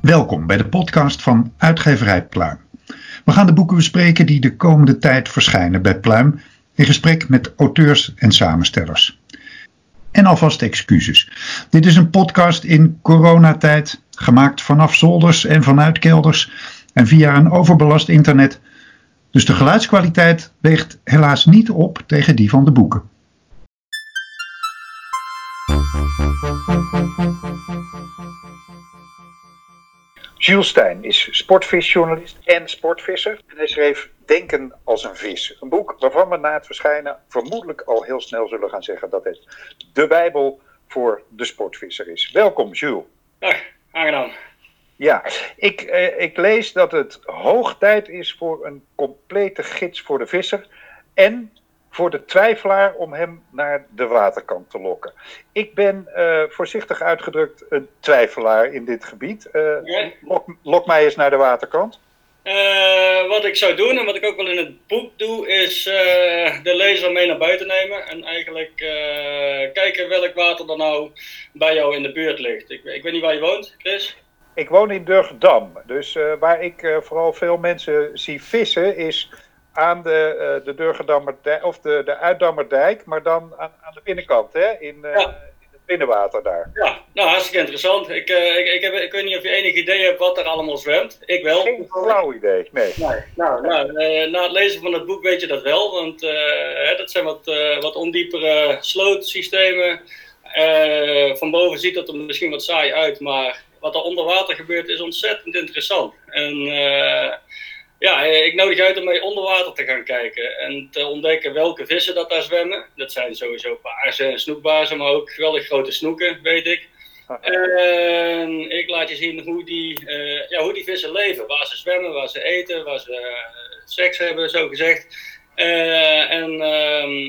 Welkom bij de podcast van Uitgeverij Pluim. We gaan de boeken bespreken die de komende tijd verschijnen bij Pluim in gesprek met auteurs en samenstellers. En alvast excuses. Dit is een podcast in coronatijd, gemaakt vanaf zolders en vanuit kelders en via een overbelast internet. Dus de geluidskwaliteit weegt helaas niet op tegen die van de boeken. Jules Stijn is sportvisjournalist en sportvisser. En hij schreef Denken als een vis. Een boek waarvan we na het verschijnen vermoedelijk al heel snel zullen gaan zeggen dat het de Bijbel voor de sportvisser is. Welkom, Jules. Dag, aangenaam. Ja, ik, eh, ik lees dat het hoog tijd is voor een complete gids voor de visser. En voor de twijfelaar om hem naar de waterkant te lokken. Ik ben uh, voorzichtig uitgedrukt een twijfelaar in dit gebied. Uh, lok, lok, mij eens naar de waterkant. Uh, wat ik zou doen en wat ik ook wel in het boek doe, is de lezer mee naar buiten nemen. En eigenlijk kijken welk water er nou bij jou in de buurt ligt. Ik, ik weet niet waar je woont, Chris. Ik woon in Durgedam. Dus waar ik vooral veel mensen zie vissen is aan de, de of de, de Uitdammerdijk, maar dan aan, aan de binnenkant, hè? In, het binnenwater daar. Ja, nou hartstikke interessant. Ik, uh, ik, ik, heb, ik weet niet of je enig idee hebt wat er allemaal zwemt. Ik wel. Geen flauw idee, nee. nee. Nou, nou na het lezen van het boek weet je dat wel, want hè, dat zijn wat, wat ondiepere slootsystemen. van boven ziet dat er misschien wat saai uit, maar wat er onder water gebeurt is ontzettend interessant. En ja, eh, ik nodig uit om mee onder water te gaan kijken en te ontdekken welke vissen dat daar zwemmen. Dat zijn sowieso baarzen en snoekbaarzen, maar ook geweldig grote snoeken, weet ik. En ik laat je zien hoe die, uh, ja, hoe die vissen leven. Waar ze zwemmen, waar ze eten, waar ze uh, seks hebben, zo gezegd. Uh, en ehm,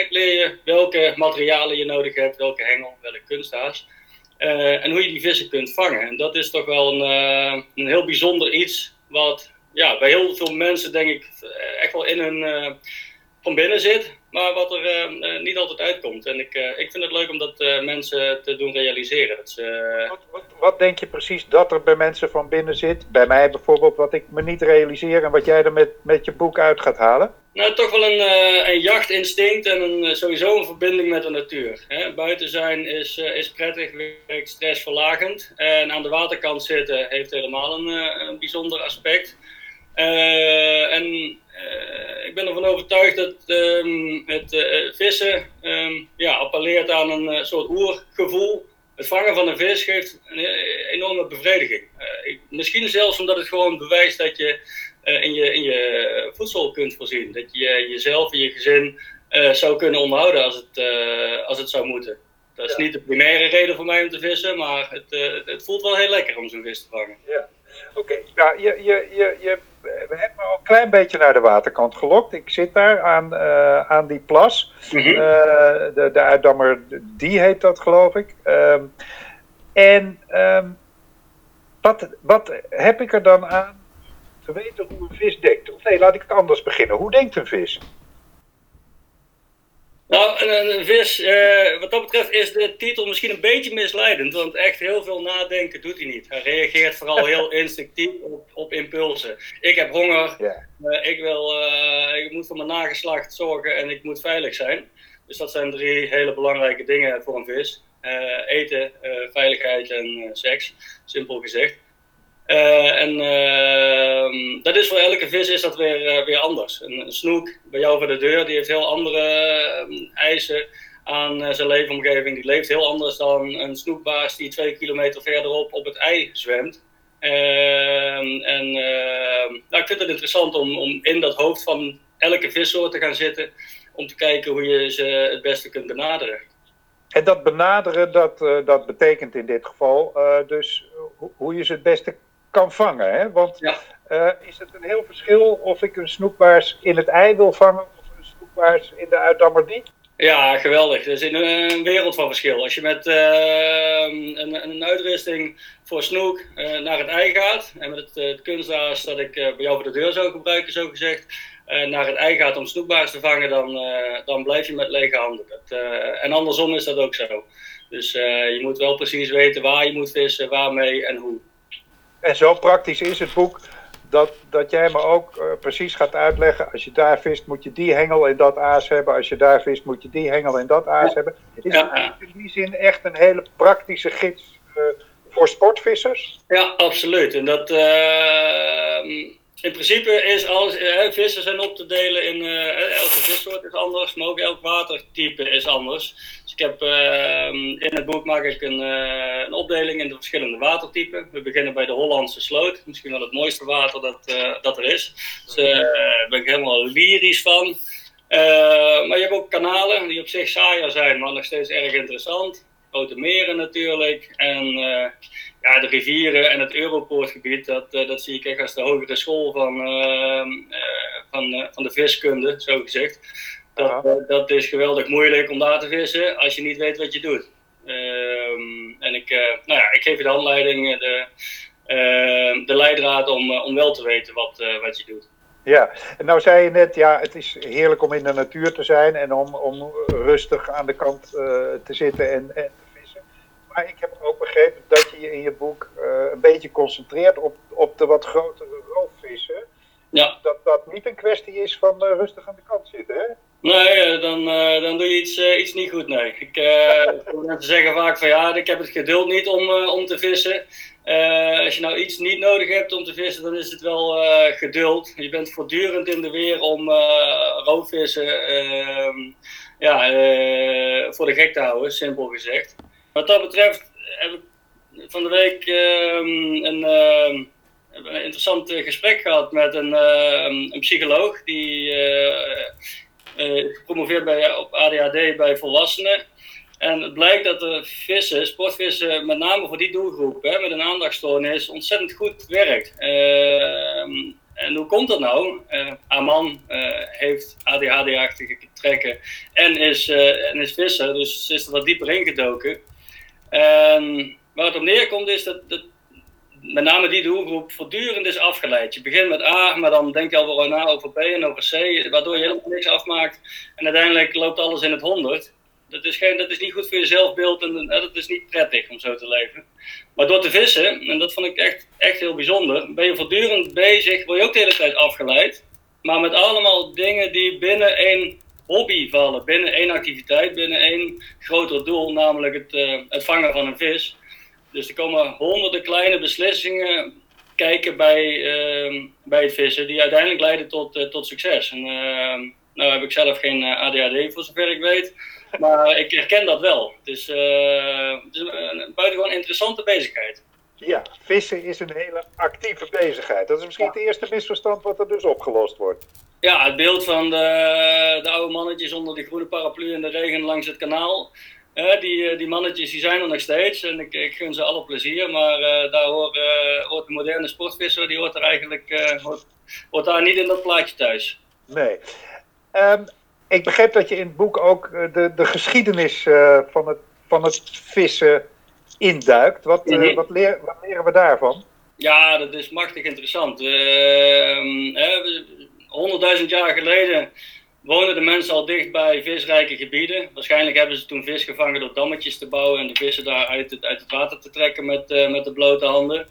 ik leer je welke materialen je nodig hebt, welke hengel, welke kunsthaas. en hoe je die vissen kunt vangen. En dat is toch wel een, een heel bijzonder iets wat ja, bij heel veel mensen denk ik eh, echt wel in hun uh, van binnen zit, maar wat er uh, niet altijd uitkomt. En ik, ik vind het leuk om dat mensen te doen realiseren. Dat ze, wat, wat, wat, denk je precies dat er bij mensen van binnen zit? Bij mij bijvoorbeeld, wat ik me niet realiseer en wat jij er met, met je boek uit gaat halen? Nou, toch wel een, een jachtinstinct en een, sowieso een verbinding met de natuur. Hè? Buiten zijn is, is prettig, werkt stressverlagend. En aan de waterkant zitten heeft helemaal een, een bijzonder aspect. Uh, en uh, ik ben ervan overtuigd dat um, het uh, vissen um, ja, appelleert aan een soort oergevoel. Het vangen van een vis geeft een enorme bevrediging. Ik, misschien zelfs omdat het gewoon bewijst dat je in, je in je voedsel kunt voorzien. Dat je jezelf en je gezin zou kunnen onderhouden als het, als het zou moeten. Dat is ja. niet de primaire reden voor mij om te vissen, maar het, het voelt wel heel lekker om zo'n vis te vangen. Ja. Oké, okay. nou, je, je, je, je we hebben me al een klein beetje naar de waterkant gelokt. Ik zit daar aan, uh, aan die plas. Mm -hmm. uh, de, de uitdammer, die heet dat geloof ik. Um, en um, wat, wat heb ik er dan aan te weten hoe een vis denkt? Of nee, laat ik het anders beginnen. Hoe denkt een vis? Nou, een, een vis, uh, wat dat betreft is de titel misschien een beetje misleidend, want echt heel veel nadenken doet hij niet. Hij reageert vooral heel instinctief op, op impulsen. Ik heb honger, yeah. uh, ik, wil, uh, ik moet voor mijn nageslacht zorgen en ik moet veilig zijn. Dus dat zijn drie hele belangrijke dingen voor een vis. eten, veiligheid en seks, simpel gezegd. Uh, en uh, dat is voor elke vis is dat weer, uh, weer anders. Een, snoek bij jou voor de deur, die heeft heel andere eisen aan zijn leefomgeving. Die leeft heel anders dan een snoekbaas die twee kilometer verderop op het ei zwemt. Ehm, en nou, ik vind het interessant om, om in dat hoofd van elke vissoort te gaan zitten. Om te kijken hoe je ze het beste kunt benaderen. En dat benaderen, dat, dat betekent in dit geval dus hoe je ze het beste kan vangen. Hè? Want ja. uh, is het een heel verschil of ik een snoekbaars in het ei wil vangen of een snoekbaars in de uitdammerdie? Ja, geweldig. Er is een, wereld van verschil. Als je met uh, een, een, uitrusting voor snoek uh, naar het ei gaat, en met het, het kunsthaas dat ik bij jou voor de deur zou gebruiken, zo gezegd, naar het ei gaat om snoekbaars te vangen, dan, dan blijf je met lege handen. Dat, en andersom is dat ook zo. Dus je moet wel precies weten waar je moet vissen, waarmee en hoe. En zo praktisch is het boek dat, dat jij me ook uh, precies gaat uitleggen. Als je daar vist, moet je die hengel en dat aas hebben. Als je daar vist, moet je die hengel en dat aas hebben. Is ja. in die zin echt een hele praktische gids uh, voor sportvissers? Ja, absoluut. En dat. Uh, in principe is alles, eh, vissen zijn op te delen in, uh, elke vissoort is anders, maar ook elk watertype is anders. Dus ik heb, uh, in het boek maak ik een, uh, een, opdeling in de verschillende watertypen. We beginnen bij de Hollandse sloot, misschien wel het mooiste water dat, dat er is. Dus daar ben ik helemaal lyrisch van. maar je hebt ook kanalen die op zich saaier zijn, maar nog steeds erg interessant. Grote meren natuurlijk. En ja, de rivieren en het Europoortgebied, dat, uh, dat zie ik echt als de hogere school van, uh, van, van de viskunde, zo gezegd. Dat, dat is geweldig moeilijk om daar te vissen als je niet weet wat je doet. Ehm, en ik, nou ja, ik geef je de handleiding, de, ehm, de leidraad om, om wel te weten wat, wat je doet. Ja, en nou zei je net, ja, het is heerlijk om in de natuur te zijn en om, om rustig aan de kant te zitten en, en maar ik heb ook begrepen dat je je in je boek uh, een beetje concentreert op, op de wat grotere roofvissen. Ja. Dat dat niet een kwestie is van uh, rustig aan de kant zitten, hè? Nee, eh, dan, dan doe je iets, iets niet goed, nee. Ik, mensen zeggen vaak van ja, ik heb het geduld niet om, om te vissen. als je nou iets niet nodig hebt om te vissen, dan is het wel geduld. Je bent voortdurend in de weer om roofvissen ehm, ja, voor de gek te houden, simpel gezegd. Wat dat betreft heb ik van de week ehm, een, ehm, een, interessant gesprek gehad met een, ehm, een psycholoog die uh, gepromoveerd bij, op ADHD bij volwassenen. En het blijkt dat de vissen, sportvissen, met name voor die doelgroep hè, met een aandachtstoornis, ontzettend goed werkt. en hoe komt dat nou? Uh, Aman heeft ADHD-achtige trekken en is, en is visser, dus ze is er wat dieper ingedoken. Um, waar het op neerkomt is dat, met name die doelgroep voortdurend is afgeleid. Je begint met A, maar dan denk je al na over B en over C, waardoor je helemaal niks afmaakt. En uiteindelijk loopt alles in het honderd. Dat is, geen, dat is niet goed voor je zelfbeeld en dat is niet prettig om zo te leven. Maar door te vissen, en dat vond ik echt, echt heel bijzonder, ben je voortdurend bezig, word je ook de hele tijd afgeleid. Maar met allemaal dingen die binnen één hobby vallen binnen één activiteit, binnen één groter doel, namelijk het, uh, het vangen van een vis. Dus er komen honderden kleine beslissingen kijken bij, uh, bij het vissen, die uiteindelijk leiden tot, uh, tot succes. En, ehm, nou heb ik zelf geen ADHD voor zover ik weet, maar ik herken dat wel. Het is, het is een buitengewoon interessante bezigheid. Ja, vissen is een hele actieve bezigheid. Dat is misschien het eerste misverstand wat er dus opgelost wordt. Ja, het beeld van de, de oude mannetjes onder de groene paraplu in de regen langs het kanaal. die, eh, die mannetjes die zijn er nog steeds en ik, ik gun ze alle plezier. Maar uh, daar hoort, uh, hoort de moderne sportvisser, die hoort er eigenlijk hoort, hoort, daar niet in dat plaatje thuis. Nee. Um, ik begreep dat je in het boek ook de, de geschiedenis van, het, van het vissen induikt. Wat, mm wat, leer, wat leren we daarvan? Ja, dat is machtig interessant. Ehm, we, 100.000 jaar geleden wonen de mensen al dicht bij visrijke gebieden. Waarschijnlijk hebben ze toen vis gevangen door dammetjes te bouwen en de vissen daar uit het, uit het water te trekken met, uh, met de blote handen.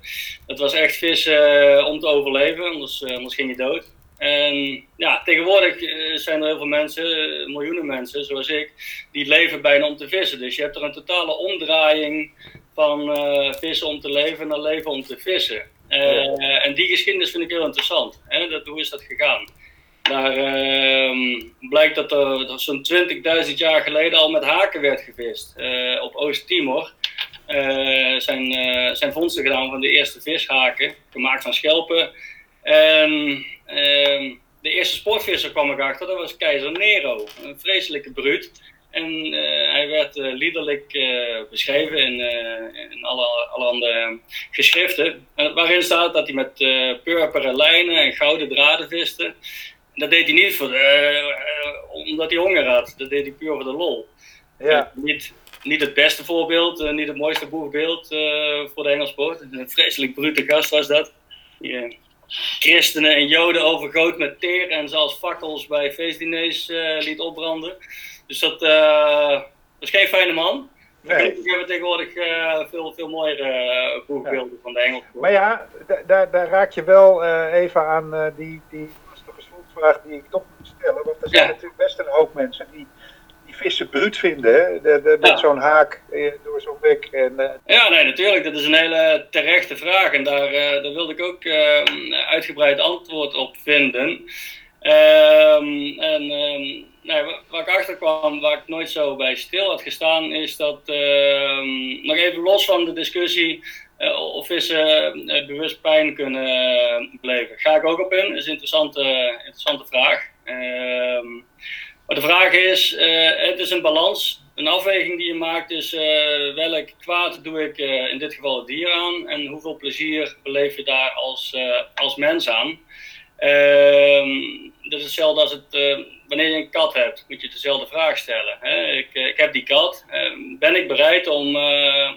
Het was echt vissen uh, om te overleven, anders, uh, anders ging je dood. En ja, tegenwoordig zijn er heel veel mensen, miljoenen mensen zoals ik, die leven bijna om te vissen. Dus je hebt er een totale omdraaiing van vissen om te leven naar leven om te vissen. Uh, en die geschiedenis vind ik heel interessant. Hè? Dat, hoe is dat gegaan? Daar uh, blijkt dat er, zo'n 20.000 jaar geleden al met haken werd gevist. Uh, op Oost-Timor uh, zijn, zijn vondsten gedaan van de eerste vishaken, gemaakt van schelpen. En ehm, de eerste sportvisser kwam ik achter, dat was keizer Nero. Een vreselijke bruut. En eh, hij werd uh, liederlijk uh, beschreven in, in alle, allerhande geschriften. waarin staat dat hij met purperen lijnen en gouden draden viste. Dat deed hij niet voor, omdat hij honger had. Dat deed hij puur voor de lol. Ja. niet, niet het beste voorbeeld, niet het mooiste boegbeeld voor de Engelsport. Een vreselijk brute gast was dat. Die, christenen en joden overgoot met teer en zelfs fakkels bij feestdiners liet opbranden. Dus dat, dat is geen fijne man. Nee. Ik heb tegenwoordig uh, veel, veel mooiere uh, van de Engelse. Maar ja, daar, daar raak je wel uh, even aan die, die lastige slotvraag die ik toch moet stellen. Want er zijn natuurlijk best een hoop mensen die vissen bruut vinden. Hè? De, de, met ja. zo'n haak door zo'n bek. En, Ja, nee, natuurlijk. Dat is een hele terechte vraag. En daar, daar wilde ik ook uitgebreid antwoord op vinden. Um, en um, nee, waar ik achter kwam, waar ik nooit zo bij stil had gestaan, is dat, nog even los van de discussie of vissen uh, bewust pijn kunnen uh, beleven. Ga ik ook op in, dat is een interessante, interessante vraag. Ehm, maar de vraag is, het is een balans, een afweging die je maakt dus welk kwaad doe ik in dit geval het dier aan en hoeveel plezier beleef je daar als, als mens aan. dat is hetzelfde als het wanneer je een kat hebt, moet je dezelfde vraag stellen. Hè? Ik, eh, ik heb die kat. Ehm, ben ik bereid om uh,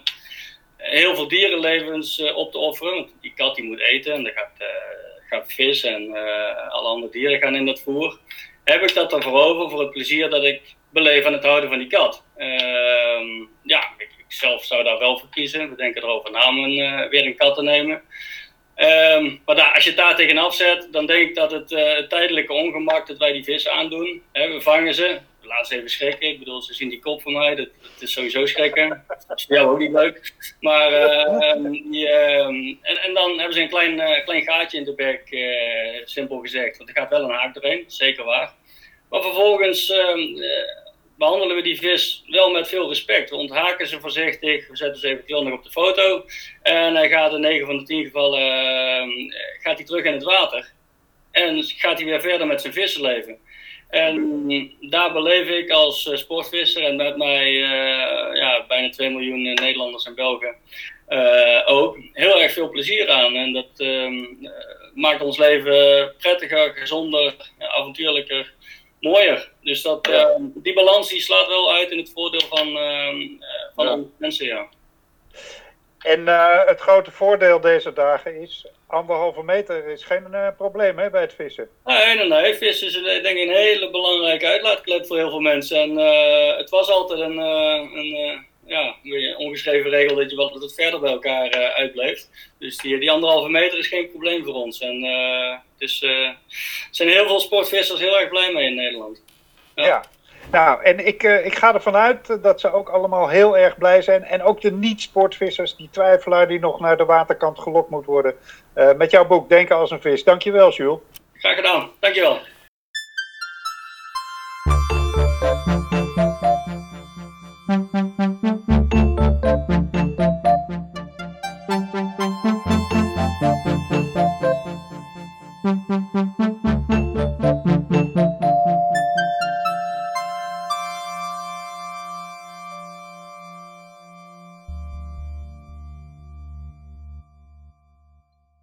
heel veel dierenlevens uh, op te offeren? Want die kat die moet eten en er gaat, gaat vis en alle andere dieren gaan in dat voer. Heb ik dat ervoor over voor het plezier dat ik beleef aan het houden van die kat? Ehm, ja, ik, zelf zou daar wel voor kiezen. We denken erover na om een, weer een kat te nemen. Um, maar daar, als je het daar tegenaf zet, dan denk ik dat het, het tijdelijke ongemak dat wij die vissen aandoen. Hè, we vangen ze, laat ze even schrikken. Ik bedoel, ze zien die kop van mij, dat, is sowieso schrikken. Dat is voor ook niet leuk. Maar, die, uh, en, en dan hebben ze een klein, uh, klein gaatje in de bek, uh, simpel gezegd. Want er gaat wel een haak doorheen, zeker waar. Maar vervolgens behandelen we die vis wel met veel respect. We onthaken ze voorzichtig, we zetten ze eventueel nog op de foto. En hij gaat in 9 van de 10 gevallen gaat hij terug in het water. En gaat hij weer verder met zijn vissenleven. En daar beleef ik als uh, sportvisser en met mij uh, ja, bijna 2 miljoen Nederlanders en Belgen uh, ook heel erg veel plezier aan. En dat ehm, maakt ons leven prettiger, gezonder, avontuurlijker mooier. Dus dat, uh, die balans die slaat wel uit in het voordeel van, uh, van ja. mensen, ja. En uh, het grote voordeel deze dagen is, anderhalve meter is geen probleem hè, bij het vissen. Nee, nee, nee. Vissen is denk ik een hele belangrijke uitlaatklep voor heel veel mensen. En het was altijd een, een ja, een ongeschreven regel dat je wat, wat verder bij elkaar uitbleeft. Dus die, die anderhalve meter is geen probleem voor ons. En dus, er zijn heel veel sportvissers heel erg blij mee in Nederland. Ja. ja. Nou, en ik, ik ga ervan uit dat ze ook allemaal heel erg blij zijn. En ook de niet-sportvissers, die twijfelaar die nog naar de waterkant gelokt moet worden. met jouw boek Denken als een vis. Dankjewel, Jules. Graag gedaan. Dankjewel.